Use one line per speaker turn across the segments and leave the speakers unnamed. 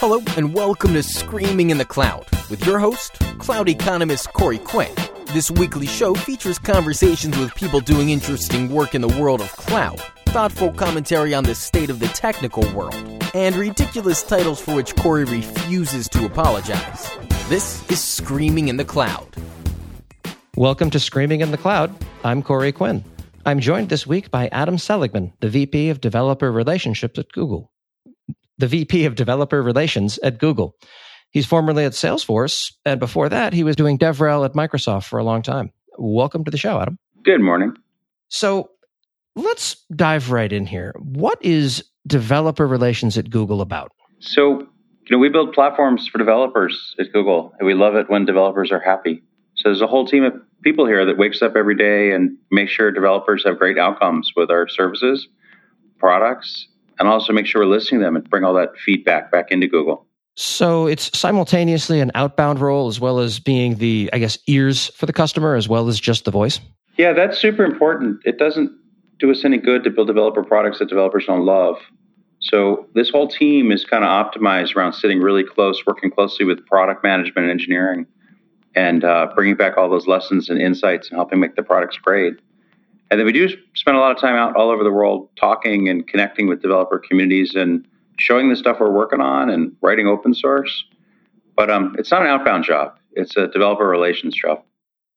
Hello, and welcome to Screaming in the Cloud with your host, cloud economist Corey Quinn. This weekly show features conversations with people doing interesting work in the world of cloud, thoughtful commentary on the state of the technical world, and ridiculous titles for which Corey refuses to apologize. This is Screaming in the Cloud.
Welcome to Screaming in the Cloud. I'm Corey Quinn. I'm joined this week by Adam Seligman, the VP of Developer Relationships at Google. The VP of Developer Relations at Google. He's formerly at Salesforce, and before that, he was doing DevRel at Microsoft for a long time. Welcome to the show, Adam.
Good morning.
So let's dive right in here. What is developer relations at Google about?
So, you know, we build platforms for developers at Google, and we love it when developers are happy. So there's a whole team of people here that wakes up every day and make sure developers have great outcomes with our services, products, and also make sure we're listening to them and bring all that feedback back into Google.
So it's simultaneously an outbound role as well as being the, I guess, ears for the customer as well as just the voice?
Yeah, that's super important. It doesn't do us any good to build developer products that developers don't love. So this whole team is kind of optimized around sitting really close, working closely with product management and engineering and uh, bringing back all those lessons and insights and helping make the products great. And then we do spend a lot of time out all over the world talking and connecting with developer communities and showing the stuff we're working on and writing open source. But um, it's not an outbound job; it's a developer relations job.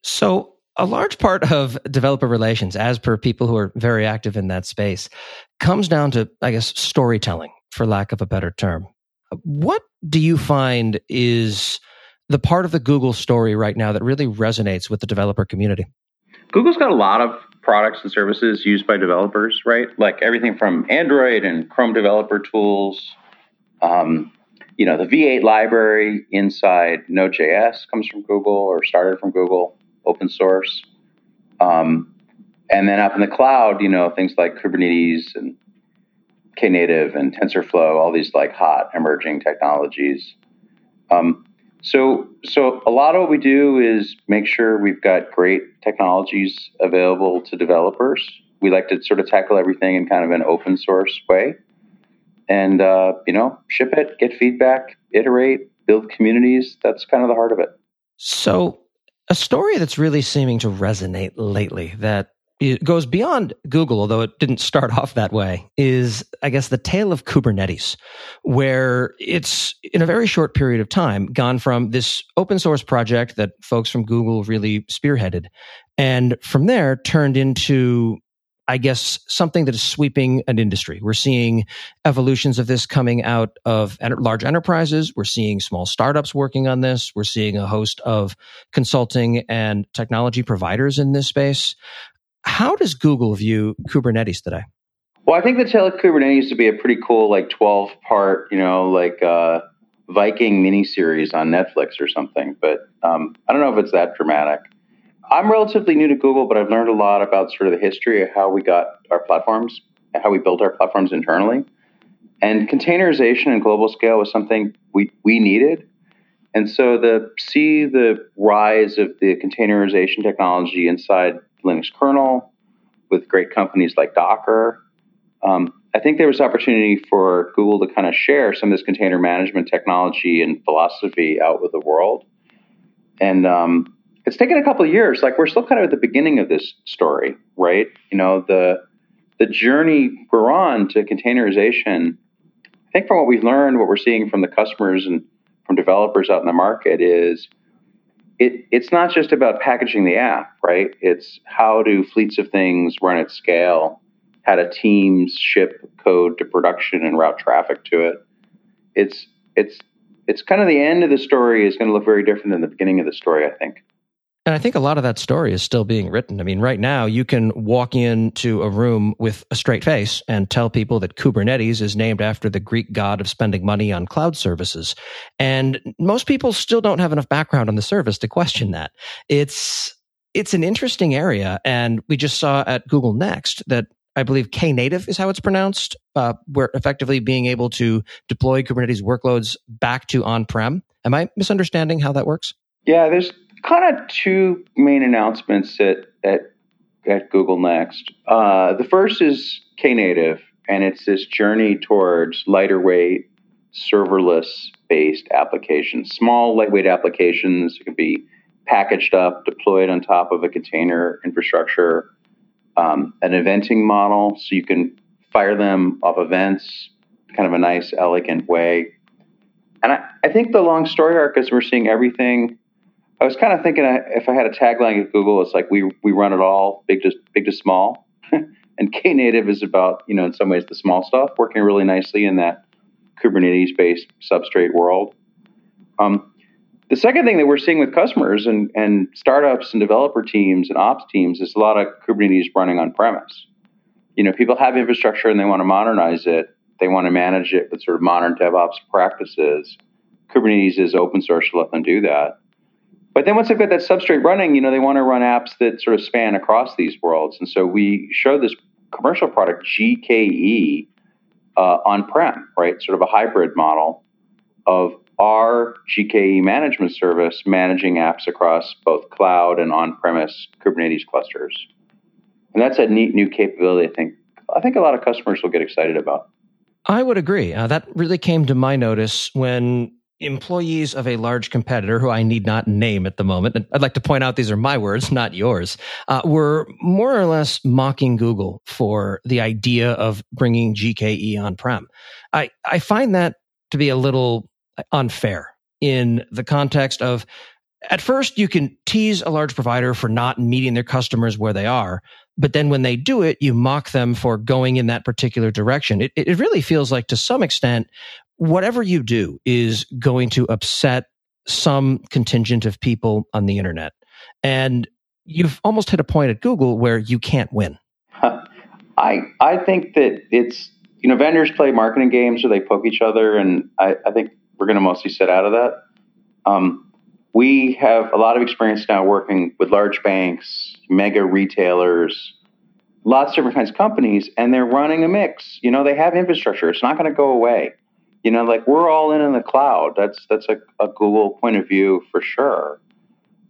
So, a large part of developer relations, as per people who are very active in that space, comes down to, I guess, storytelling, for lack of a better term. What do you find is the part of the Google story right now that really resonates with the developer community?
Google's got a lot of products and services used by developers, right? Like everything from Android and Chrome developer tools. Um, you know, the V8 library inside Node.js comes from Google or started from Google, open source. Um, and then up in the cloud, you know, things like Kubernetes and Knative and TensorFlow, all these like hot emerging technologies. Um, so, so a lot of what we do is make sure we've got great technologies available to developers. We like to sort of tackle everything in kind of an open source way, and uh, you know, ship it, get feedback, iterate, build communities. That's kind of the heart of it.
So, a story that's really seeming to resonate lately that it goes beyond Google, although it didn't start off that way, is, I guess, the tale of Kubernetes, where it's in a very short period of time gone from this open source project that folks from Google really spearheaded, and from there turned into I guess something that is sweeping an industry. We're seeing evolutions of this coming out of large enterprises. We're seeing small startups working on this. We're seeing a host of consulting and technology providers in this space. How does Google view Kubernetes today?
Well, I think the tale of Kubernetes to be a pretty cool, like twelve part, you know, like uh, Viking miniseries on Netflix or something. But um, I don't know if it's that dramatic. I'm relatively new to Google, but I've learned a lot about sort of the history of how we got our platforms, how we built our platforms internally. And containerization and global scale was something we, we needed. And so the see the rise of the containerization technology inside Linux kernel with great companies like Docker. Um, I think there was opportunity for Google to kind of share some of this container management technology and philosophy out with the world. And um, it's taken a couple of years. Like we're still kind of at the beginning of this story, right? You know, the the journey we're on to containerization. I think from what we've learned, what we're seeing from the customers and from developers out in the market is it, it's not just about packaging the app, right? It's how do fleets of things run at scale? How do teams ship code to production and route traffic to it? It's it's it's kind of the end of the story is going to look very different than the beginning of the story, I think.
And I think a lot of that story is still being written. I mean, right now you can walk into a room with a straight face and tell people that Kubernetes is named after the Greek god of spending money on cloud services. And most people still don't have enough background on the service to question that. It's, it's an interesting area. And we just saw at Google Next that I believe Knative is how it's pronounced, uh, we're effectively being able to deploy Kubernetes workloads back to on-prem. Am I misunderstanding how that works?
Yeah, there's kind of two main announcements at at, at Google Next. Uh, the first is Knative, and it's this journey towards lighter weight, serverless based applications, small, lightweight applications. It can be packaged up, deployed on top of a container infrastructure, um, an eventing model, so you can fire them off events, kind of a nice, elegant way. And I, I think the long story arc is we're seeing everything. I was kind of thinking if I had a tagline at Google, it's like we we run it all, big to big to small. and Knative is about you know in some ways the small stuff, working really nicely in that Kubernetes based substrate world. Um, the second thing that we're seeing with customers and, and startups and developer teams and ops teams is a lot of Kubernetes running on premise. You know, people have infrastructure and they want to modernize it. They want to manage it with sort of modern DevOps practices. Kubernetes is open source to let them do that. But then once they've got that substrate running, you know, they want to run apps that sort of span across these worlds. And so we show this commercial product, GKE, uh, on-prem, right? Sort of a hybrid model of our GKE management service managing apps across both cloud and on-premise Kubernetes clusters. And that's a neat new capability. I think I think a lot of customers will get excited about.
I would agree. Uh, that really came to my notice when employees of a large competitor, who I need not name at the moment, and I'd like to point out these are my words, not yours, uh, were more or less mocking Google for the idea of bringing GKE on prem. I, I find that to be a little unfair in the context of at first you can tease a large provider for not meeting their customers where they are but then when they do it you mock them for going in that particular direction it, it really feels like to some extent whatever you do is going to upset some contingent of people on the internet and you've almost hit a point at google where you can't win
i i think that it's you know vendors play marketing games or they poke each other and i, I think we're going to mostly sit out of that. Um, we have a lot of experience now working with large banks, mega retailers, lots of different kinds of companies, and they're running a mix. You know, they have infrastructure. It's not going to go away. You know, like we're all in in the cloud. That's that's a, a Google point of view for sure.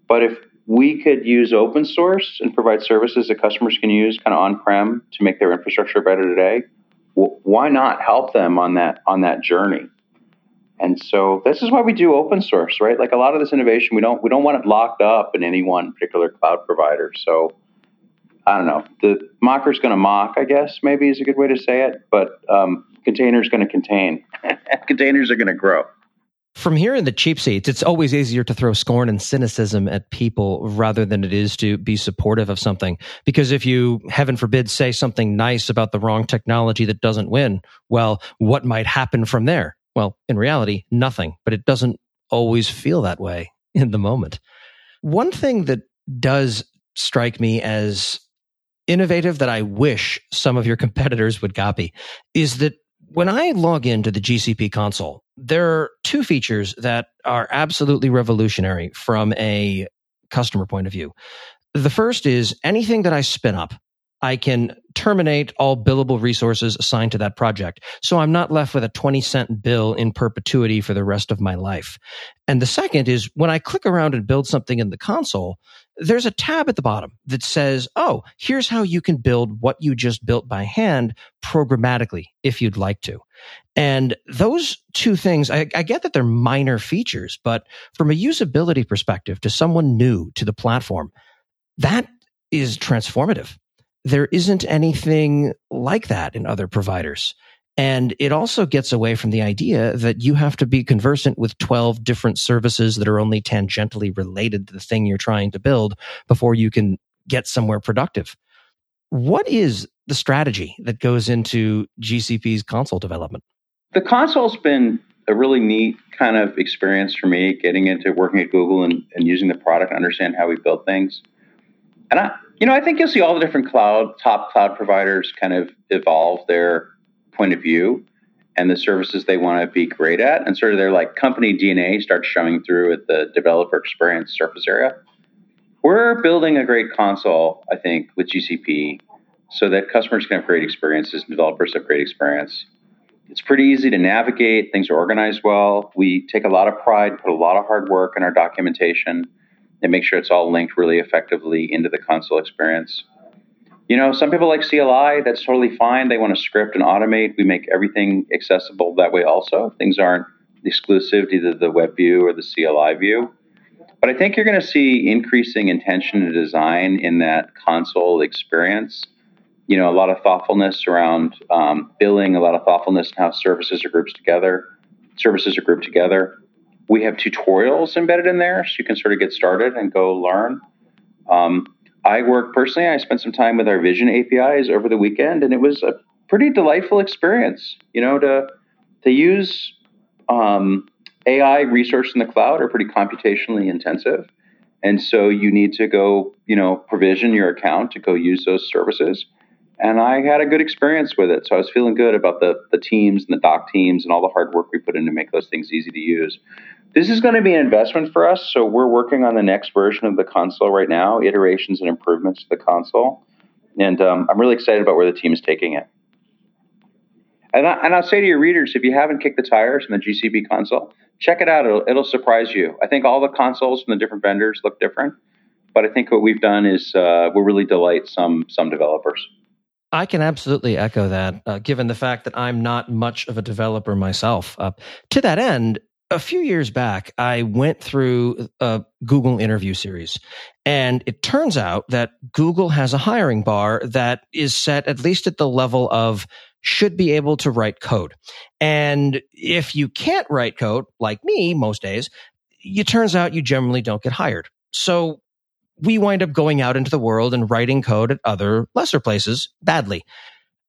But if we could use open source and provide services that customers can use kind of on-prem to make their infrastructure better today, why not help them on that on that journey? And so this is why we do open source, right? Like a lot of this innovation, we don't we don't want it locked up in any one particular cloud provider. So I don't know. The mocker's going to mock, I guess, maybe is a good way to say it. But um, containers going to contain. containers are going to grow.
From here in the cheap seats, it's always easier to throw scorn and cynicism at people rather than it is to be supportive of something. Because if you, heaven forbid, say something nice about the wrong technology that doesn't win, well, what might happen from there? Well, in reality, nothing, but it doesn't always feel that way in the moment. One thing that does strike me as innovative that I wish some of your competitors would copy is that when I log into the GCP console, there are two features that are absolutely revolutionary from a customer point of view. The first is anything that I spin up I can terminate all billable resources assigned to that project. So I'm not left with a 20 cent bill in perpetuity for the rest of my life. And the second is when I click around and build something in the console, there's a tab at the bottom that says, Oh, here's how you can build what you just built by hand programmatically if you'd like to. And those two things, I, I, get that they're minor features, but from a usability perspective to someone new to the platform, that is transformative there isn't anything like that in other providers. And it also gets away from the idea that you have to be conversant with 12 different services that are only tangentially related to the thing you're trying to build before you can get somewhere productive. What is the strategy that goes into GCP's console development?
The console's been a really neat kind of experience for me getting into working at Google and, and using the product to understand how we build things. And I, you know, I think you'll see all the different cloud top cloud providers kind of evolve their point of view and the services they want to be great at, and sort of their like company DNA starts showing through at the developer experience surface area. We're building a great console, I think, with GCP, so that customers can have great experiences and developers have great experience. It's pretty easy to navigate. Things are organized well. We take a lot of pride, put a lot of hard work in our documentation and make sure it's all linked really effectively into the console experience. You know, some people like CLI. That's totally fine. They want to script and automate. We make everything accessible that way. Also, things aren't exclusive to either the web view or the CLI view. But I think you're going to see increasing intention and design in that console experience. You know, a lot of thoughtfulness around um, billing, a lot of thoughtfulness in how services are grouped together. Services are grouped together. We have tutorials embedded in there, so you can sort of get started and go learn. Um, I work personally. I spent some time with our Vision APIs over the weekend, and it was a pretty delightful experience. You know, to to use um, AI research in the cloud are pretty computationally intensive, and so you need to go, you know, provision your account to go use those services. And I had a good experience with it, so I was feeling good about the the teams and the doc teams and all the hard work we put in to make those things easy to use. This is going to be an investment for us, so we're working on the next version of the console right now, iterations and improvements to the console, and um, I'm really excited about where the team is taking it. And, I, and I'll say to your readers, if you haven't kicked the tires in the GCP console, check it out. It'll, it'll surprise you. I think all the consoles from the different vendors look different, but I think what we've done is uh, we'll really delight some some developers.
I can absolutely echo that, uh, given the fact that I'm not much of a developer myself. Uh, to that end, a few years back, I went through a Google interview series, and it turns out that Google has a hiring bar that is set at least at the level of should be able to write code. And if you can't write code, like me most days, it turns out you generally don't get hired. So we wind up going out into the world and writing code at other lesser places badly.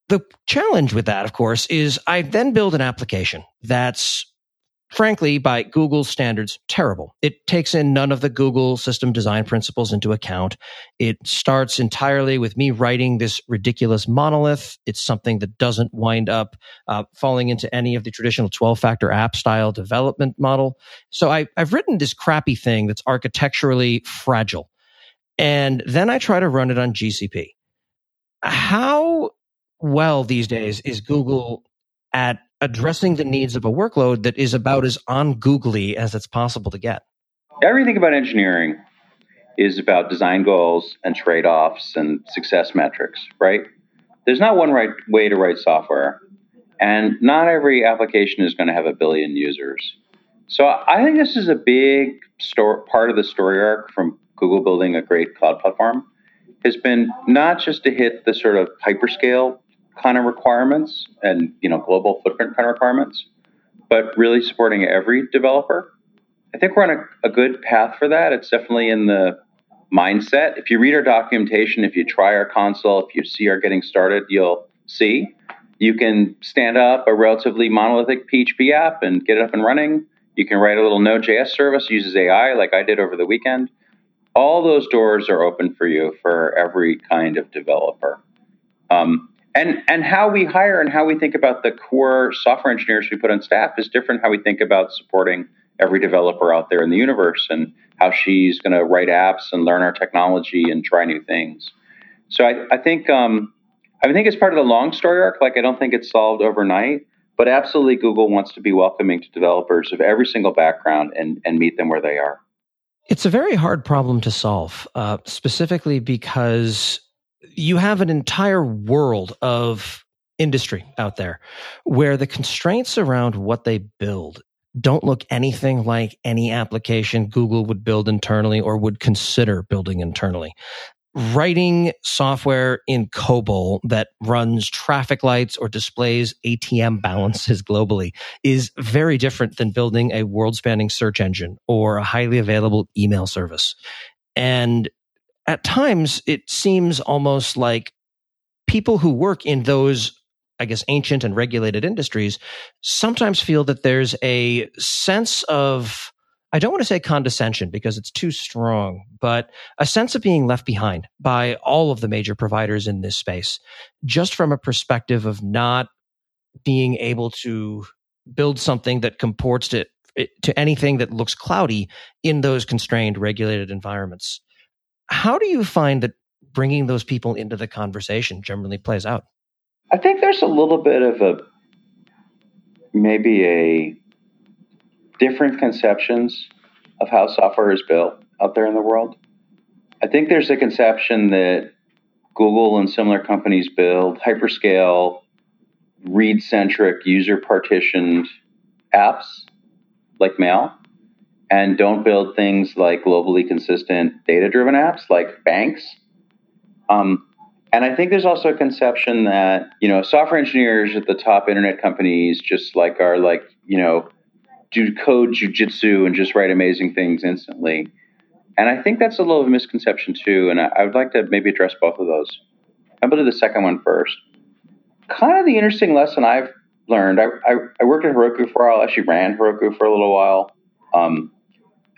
The challenge with that, of course, is I then build an application that's frankly, by Google's standards, terrible. It takes in none of the Google system design principles into account. It starts entirely with me writing this ridiculous monolith. It's something that doesn't wind up uh, falling into any of the traditional 12 factor app style development model. So I, I've written this crappy thing that's architecturally fragile. And then I try to run it on GCP. How well these days is Google at addressing the needs of a workload that is about as on googly as it's possible to get.
Everything about engineering is about design goals and trade offs and success metrics, right? There's not one right way to write software, and not every application is going to have a billion users. So I think this is a big store, part of the story arc from Google building a great cloud platform has been not just to hit the sort of hyperscale kind of requirements and you know global footprint kind of requirements, but really supporting every developer. I think we're on a, a good path for that. It's definitely in the mindset. If you read our documentation, if you try our console, if you see our getting started, you'll see you can stand up a relatively monolithic PHP app and get it up and running. You can write a little Node.js service uses AI, like I did over the weekend. All those doors are open for you for every kind of developer. Um, and and how we hire and how we think about the core software engineers we put on staff is different how we think about supporting every developer out there in the universe and how she's going to write apps and learn our technology and try new things. So i, I think um, i think it's part of the long story arc. Like i don't think it's solved overnight but absolutely google wants to be welcoming to developers of every single background and, and meet them where they are.
It's a very hard problem to solve, uh, specifically because you have an entire world of industry out there where the constraints around what they build don't look anything like any application Google would build internally or would consider building internally. Writing software in COBOL that runs traffic lights or displays ATM balances globally is very different than building a world spanning search engine or a highly available email service. And at times it seems almost like people who work in those I guess ancient and regulated industries sometimes feel that there's a sense of I don't want to say condescension because it's too strong, but a sense of being left behind by all of the major providers in this space, just from a perspective of not being able to build something that comports to, to anything that looks cloudy in those constrained, regulated environments. How do you find that bringing those people into the conversation generally plays out?
I think there's a little bit of a maybe a different conceptions of how software is built out there in the world. I think there's a conception that Google and similar companies build hyperscale, read centric, user partitioned apps like Mail and don't build things like globally consistent data driven apps like banks. Um, and I think there's also a conception that, you know, software engineers at the top internet companies just like are like, you know, do code jujitsu and just write amazing things instantly. And I think that's a little of a misconception too. And I, I would like to maybe address both of those. I'm going to do the second one first. Kind of the interesting lesson I've learned. I, I, I, worked at Heroku for a while. I Actually, ran Heroku for a little while. Um,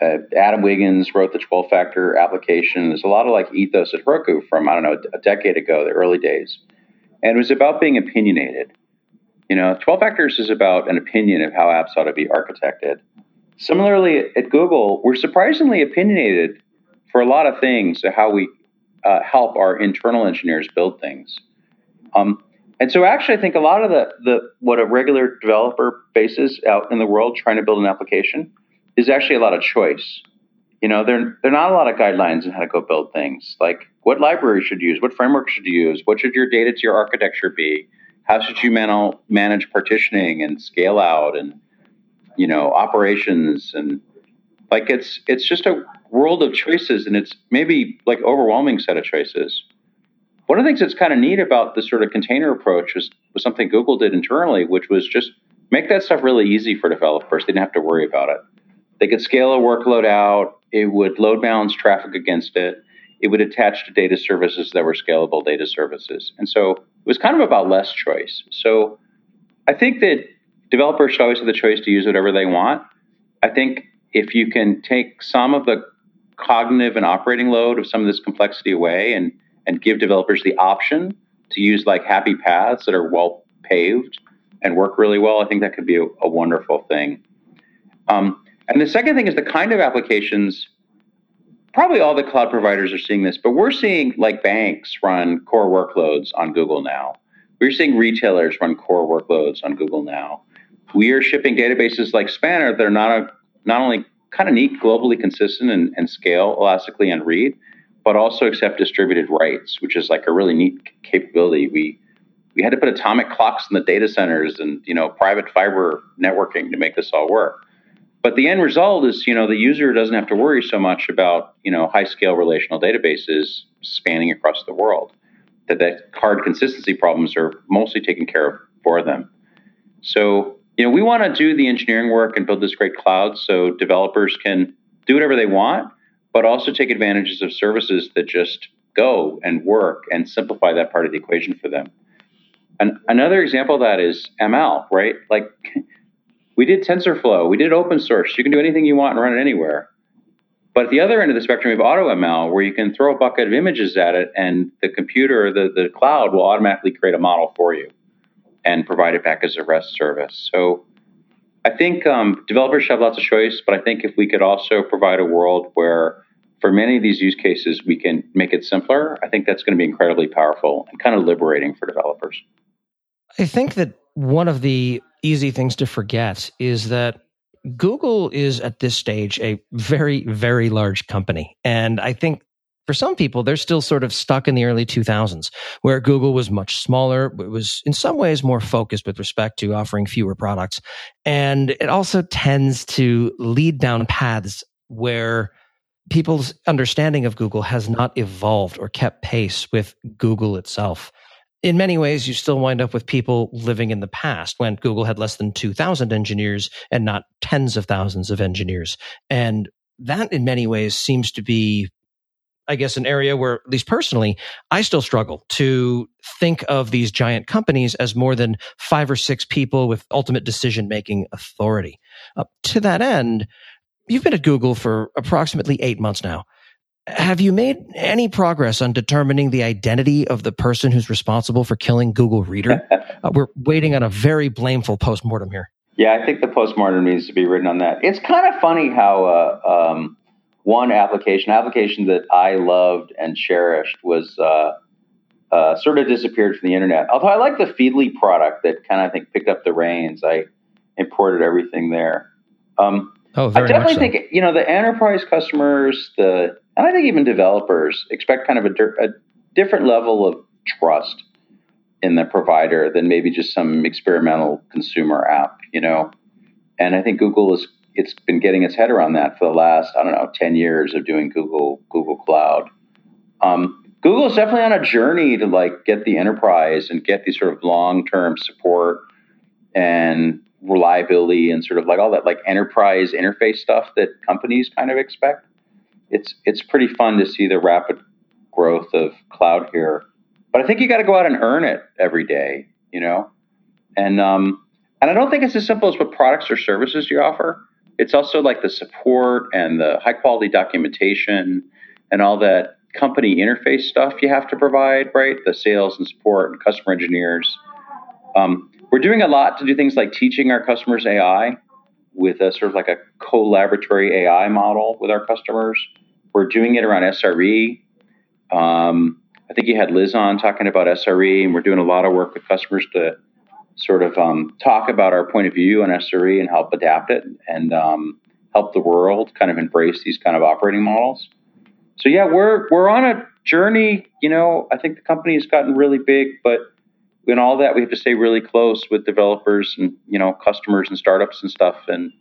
uh, Adam Wiggins wrote the 12 factor application. There's a lot of like ethos at Heroku from, I don't know, a decade ago, the early days. And it was about being opinionated. You know, 12 factors is about an opinion of how apps ought to be architected. Similarly, at Google, we're surprisingly opinionated for a lot of things, how we uh, help our internal engineers build things. Um, and so, actually, I think a lot of the, the what a regular developer faces out in the world trying to build an application is actually a lot of choice. You know, there there are not a lot of guidelines on how to go build things. Like what library should you use, what framework should you use, what should your data to your architecture be, how should you man- manage partitioning and scale out and you know operations and like it's it's just a world of choices and it's maybe like overwhelming set of choices. One of the things that's kind of neat about this sort of container approach was, was something Google did internally, which was just make that stuff really easy for developers. They didn't have to worry about it. They could scale a workload out. It would load balance traffic against it. It would attach to data services that were scalable data services. And so it was kind of about less choice. So I think that developers should always have the choice to use whatever they want. I think if you can take some of the cognitive and operating load of some of this complexity away and, and give developers the option to use like happy paths that are well paved and work really well, I think that could be a, a wonderful thing. Um, and the second thing is the kind of applications. Probably all the cloud providers are seeing this, but we're seeing like banks run core workloads on Google now. We're seeing retailers run core workloads on Google now. We are shipping databases like Spanner that are not a, not only kind of neat, globally consistent, and, and scale elastically and read, but also accept distributed writes, which is like a really neat capability. We we had to put atomic clocks in the data centers and you know private fiber networking to make this all work. But the end result is, you know, the user doesn't have to worry so much about, you know, high scale relational databases spanning across the world. That that hard consistency problems are mostly taken care of for them. So, you know, we want to do the engineering work and build this great cloud so developers can do whatever they want, but also take advantages of services that just go and work and simplify that part of the equation for them. And another example of that is ML, right? Like we did TensorFlow, we did open source. You can do anything you want and run it anywhere. But at the other end of the spectrum, we have AutoML, where you can throw a bucket of images at it, and the computer, the, the cloud, will automatically create a model for you and provide it back as a REST service. So I think um, developers have lots of choice, but I think if we could also provide a world where, for many of these use cases, we can make it simpler, I think that's going to be incredibly powerful and kind of liberating for developers.
I think that one of the easy things to forget is that Google is at this stage a very, very large company. And I think for some people, they're still sort of stuck in the early 2000s, where Google was much smaller. It was in some ways more focused with respect to offering fewer products. And it also tends to lead down paths where people's understanding of Google has not evolved or kept pace with Google itself in many ways, you still wind up with people living in the past when Google had less than 2,000 engineers and not tens of thousands of engineers. And that, in many ways, seems to be, I guess, an area where, at least personally, I still struggle to think of these giant companies as more than five or six people with ultimate decision making authority. Uh, to that end, you've been at Google for approximately eight months now. Have you made any progress on determining the identity of the person who's responsible for killing Google Reader? uh, we're waiting on a very blameful postmortem here.
Yeah, I think the postmortem needs to be written on that. It's kind of funny how uh, um, one application, application that I loved and cherished, was uh, uh, sort of disappeared from the internet. Although I like the Feedly product that kind of I think picked up the reins. I imported everything there. Um,
oh,
I definitely
so.
think you know the enterprise customers, the and I think even developers expect kind of a, a different level of trust in the provider than maybe just some experimental consumer app, you know. And I think Google is it's been getting its head around that for the last I don't know ten years of doing Google Google Cloud. Um, Google is definitely on a journey to like get the enterprise and get these sort of long term support and reliability and sort of like all that like enterprise interface stuff that companies kind of expect. It's it's pretty fun to see the rapid growth of cloud here, but I think you got to go out and earn it every day, you know, and um, and I don't think it's as simple as what products or services you offer. It's also like the support and the high quality documentation and all that company interface stuff you have to provide, right? The sales and support and customer engineers. Um, we're doing a lot to do things like teaching our customers AI with a sort of like a co-laboratory AI model with our customers. We're doing it around SRE. Um, I think you had Liz on talking about SRE, and we're doing a lot of work with customers to sort of um, talk about our point of view on SRE and help adapt it and um, help the world kind of embrace these kind of operating models. So yeah, we're we're on a journey. You know, I think the company has gotten really big, but in all that, we have to stay really close with developers and you know customers and startups and stuff, and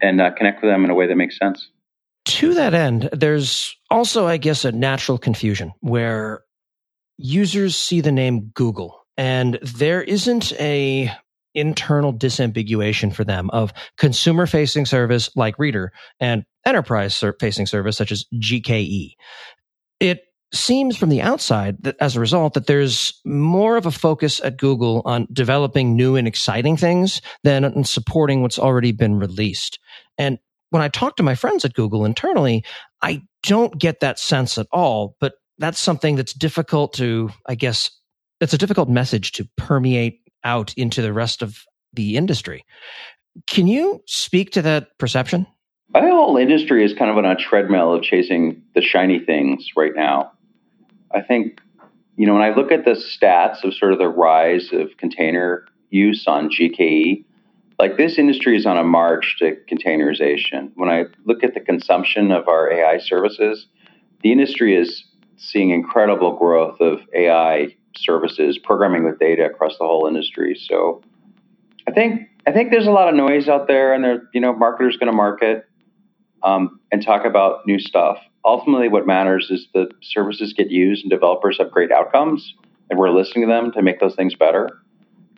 and uh, connect with them in a way that makes sense.
To that end, there's also, I guess, a natural confusion where users see the name Google and there isn't a internal disambiguation for them of consumer facing service like Reader and enterprise facing service such as GKE. It seems from the outside that as a result that there's more of a focus at Google on developing new and exciting things than on supporting what's already been released. And when I talk to my friends at Google internally, I don't get that sense at all, but that's something that's difficult to, I guess, it's a difficult message to permeate out into the rest of the industry. Can you speak to that perception?
I think the whole industry is kind of on a treadmill of chasing the shiny things right now. I think, you know, when I look at the stats of sort of the rise of container use on GKE, like this industry is on a march to containerization. When I look at the consumption of our AI services, the industry is seeing incredible growth of AI services, programming with data across the whole industry. So I think I think there's a lot of noise out there, and there you know marketers going to market um, and talk about new stuff. Ultimately, what matters is the services get used and developers have great outcomes, and we're listening to them to make those things better.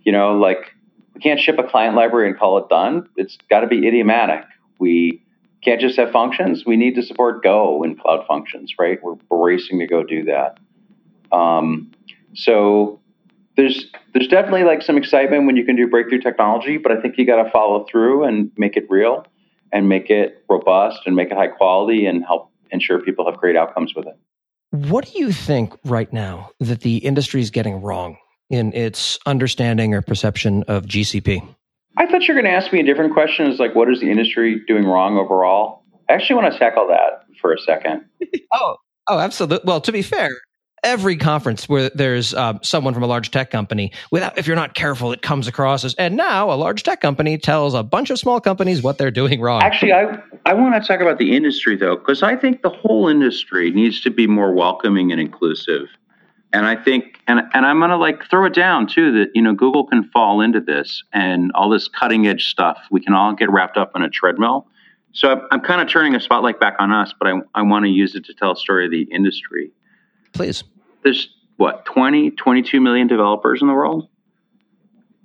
You know, like we can't ship a client library and call it done. It's got to be idiomatic. We can't just have functions. We need to support Go in cloud functions, right? We're, racing to go do that. Um, so there's there's definitely like some excitement when you can do breakthrough technology, but I think you got to follow through and make it real and make it robust and make it high quality and help ensure people have great outcomes with it.
What do you think right now that the industry is getting wrong in its understanding or perception of GCP?
I thought you were going to ask me a different question. Is like, what is the industry doing wrong overall? I actually want to tackle that for a second.
oh, oh, absolutely. Well, to be fair, every conference where there's uh, someone from a large tech company, without if you're not careful, it comes across as and now a large tech company tells a bunch of small companies what they're doing wrong.
Actually, I I want to talk about the industry though, because I think the whole industry needs to be more welcoming and inclusive. And I think, and and I'm gonna like throw it down too that you know Google can fall into this and all this cutting edge stuff. We can all get wrapped up in a treadmill. So I'm, I'm kind of turning a spotlight back on us, but I I want to use it to tell a story of the industry.
Please
there's what 20 22 million developers in the world?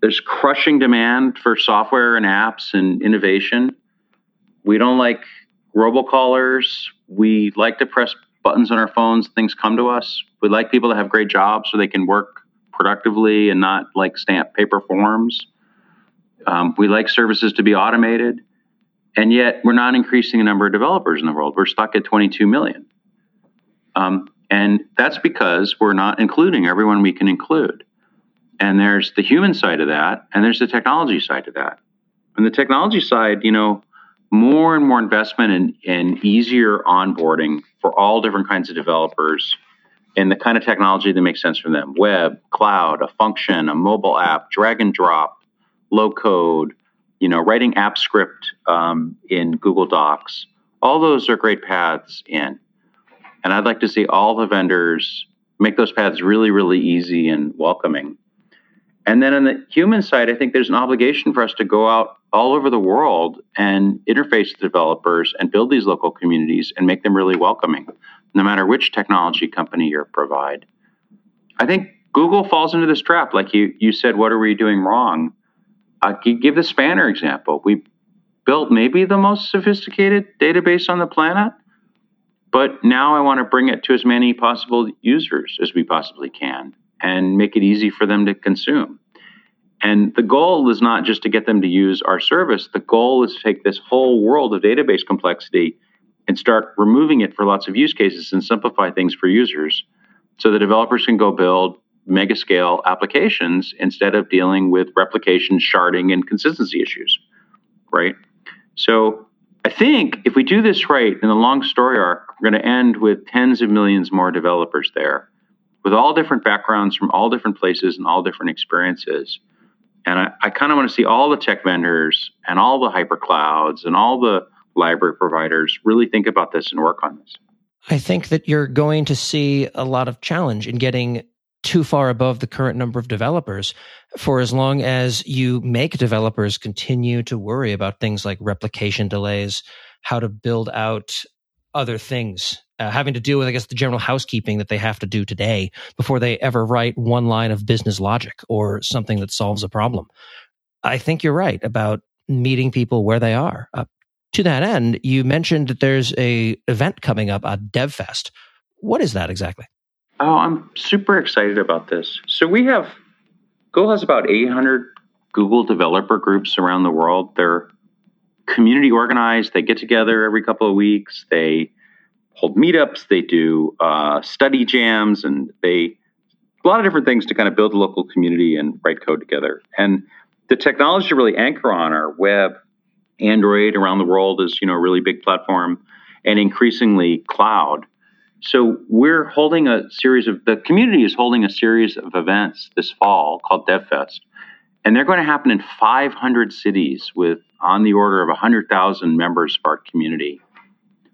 There's crushing demand for software and apps and innovation. We don't like robocallers. We like to press buttons on our phones. Things come to us. We like people to have great jobs so they can work productively and not like stamp paper forms. Um, we like services to be automated. And yet we're not increasing the number of developers in the world. We're stuck at 22 million. Um, and that's because we're not including everyone we can include. And there's the human side of that, and there's the technology side of that. And the technology side, you know, more and more investment in, in easier onboarding for all different kinds of developers and the kind of technology that makes sense for them web, cloud, a function, a mobile app, drag and drop, low code, you know, writing app script um, in Google Docs. All those are great paths in. And I'd like to see all the vendors make those paths really, really easy and welcoming. And then on the human side, I think there's an obligation for us to go out all over the world and interface with developers and build these local communities and make them really welcoming, no matter which technology company you provide. I think Google falls into this trap. Like you, you said, what are we doing wrong? I could give the Spanner example. We built maybe the most sophisticated database on the planet, but now I want to bring it to as many possible users as we possibly can and make it easy for them to consume. And the goal is not just to get them to use our service. The goal is to take this whole world of database complexity and start removing it for lots of use cases and simplify things for users so the developers can go build mega scale applications instead of dealing with replication, sharding, and consistency issues. Right? So I think if we do this right in the long story arc, we're going to end with tens of millions more developers there with all different backgrounds from all different places and all different experiences. And I, I kind of want to see all the tech vendors and all the hyperclouds and all the library providers really think about this and work on this.
I think that you're going to see a lot of challenge in getting too far above the current number of developers for as long as you make developers continue to worry about things like replication delays, how to build out other things, uh, having to deal with, I guess, the general housekeeping that they have to do today before they ever write one line of business logic or something that solves a problem. I think you're right about meeting people where they are. Uh, to that end, you mentioned that there's a event coming up at DevFest. What is that exactly?
Oh, I'm super excited about this. So we have Google has about 800 Google developer groups around the world. They're community organized. They get together every couple of weeks. They hold meetups. They do uh, study jams, and they a lot of different things to kind of build a local community and write code together. And the technology to really anchor on our web, Android around the world is you know a really big platform, and increasingly cloud. So we're holding a series of the community is holding a series of events this fall called DevFest, and they're going to happen in 500 cities with on the order of 100,000 members of our community.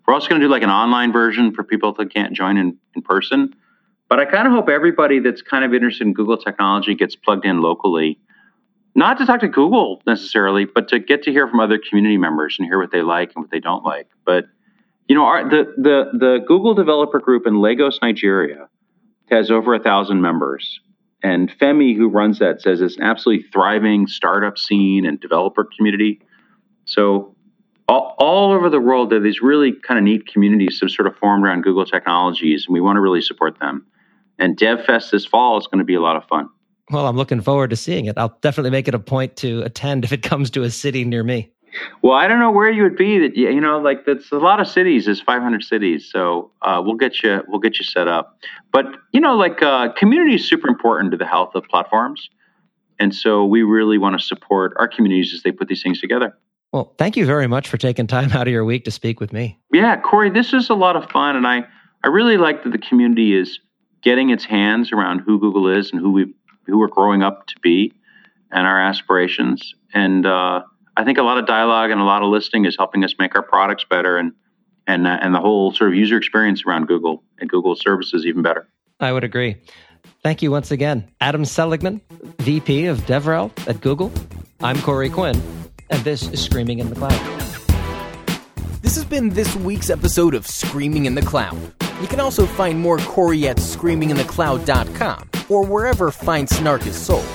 We're also going to do like an online version for people that can't join in, in person. But I kind of hope everybody that's kind of interested in Google technology gets plugged in locally, not to talk to Google necessarily, but to get to hear from other community members and hear what they like and what they don't like. But you know, our, the the the Google developer group in Lagos, Nigeria, has over a thousand members, and Femi, who runs that, says it's an absolutely thriving startup scene and developer community. So all, all over the world, there are these really kind of neat communities that have sort of formed around Google technologies, and we want to really support them. And DevFest this fall is going to be a lot of fun.
Well, I'm looking forward to seeing it. I'll definitely make it a point to attend if it comes to a city near me.
Well, I don't know where you would be. That you know, like that's a lot of cities. Is 500 cities, so uh, we'll get you we'll get you set up. But you know, like uh, community is super important to the health of platforms, and so we really want to support our communities as they put these things together.
Well, thank you very much for taking time out of your week to speak with me.
Yeah, Corey, this is a lot of fun, and I I really like that the community is getting its hands around who Google is and who we who we're growing up to be, and our aspirations. And uh, I think a lot of dialogue and a lot of listening is helping us make our products better and and uh, and the whole sort of user experience around Google and Google services even better.
I would agree. Thank you once again, Adam Seligman, VP of DevRel at Google. I'm Corey Quinn and this is Screaming in the Cloud.
This has been this week's episode of Screaming in the Cloud. You can also find more Corey at screaminginthecloud.com or wherever fine snark is sold.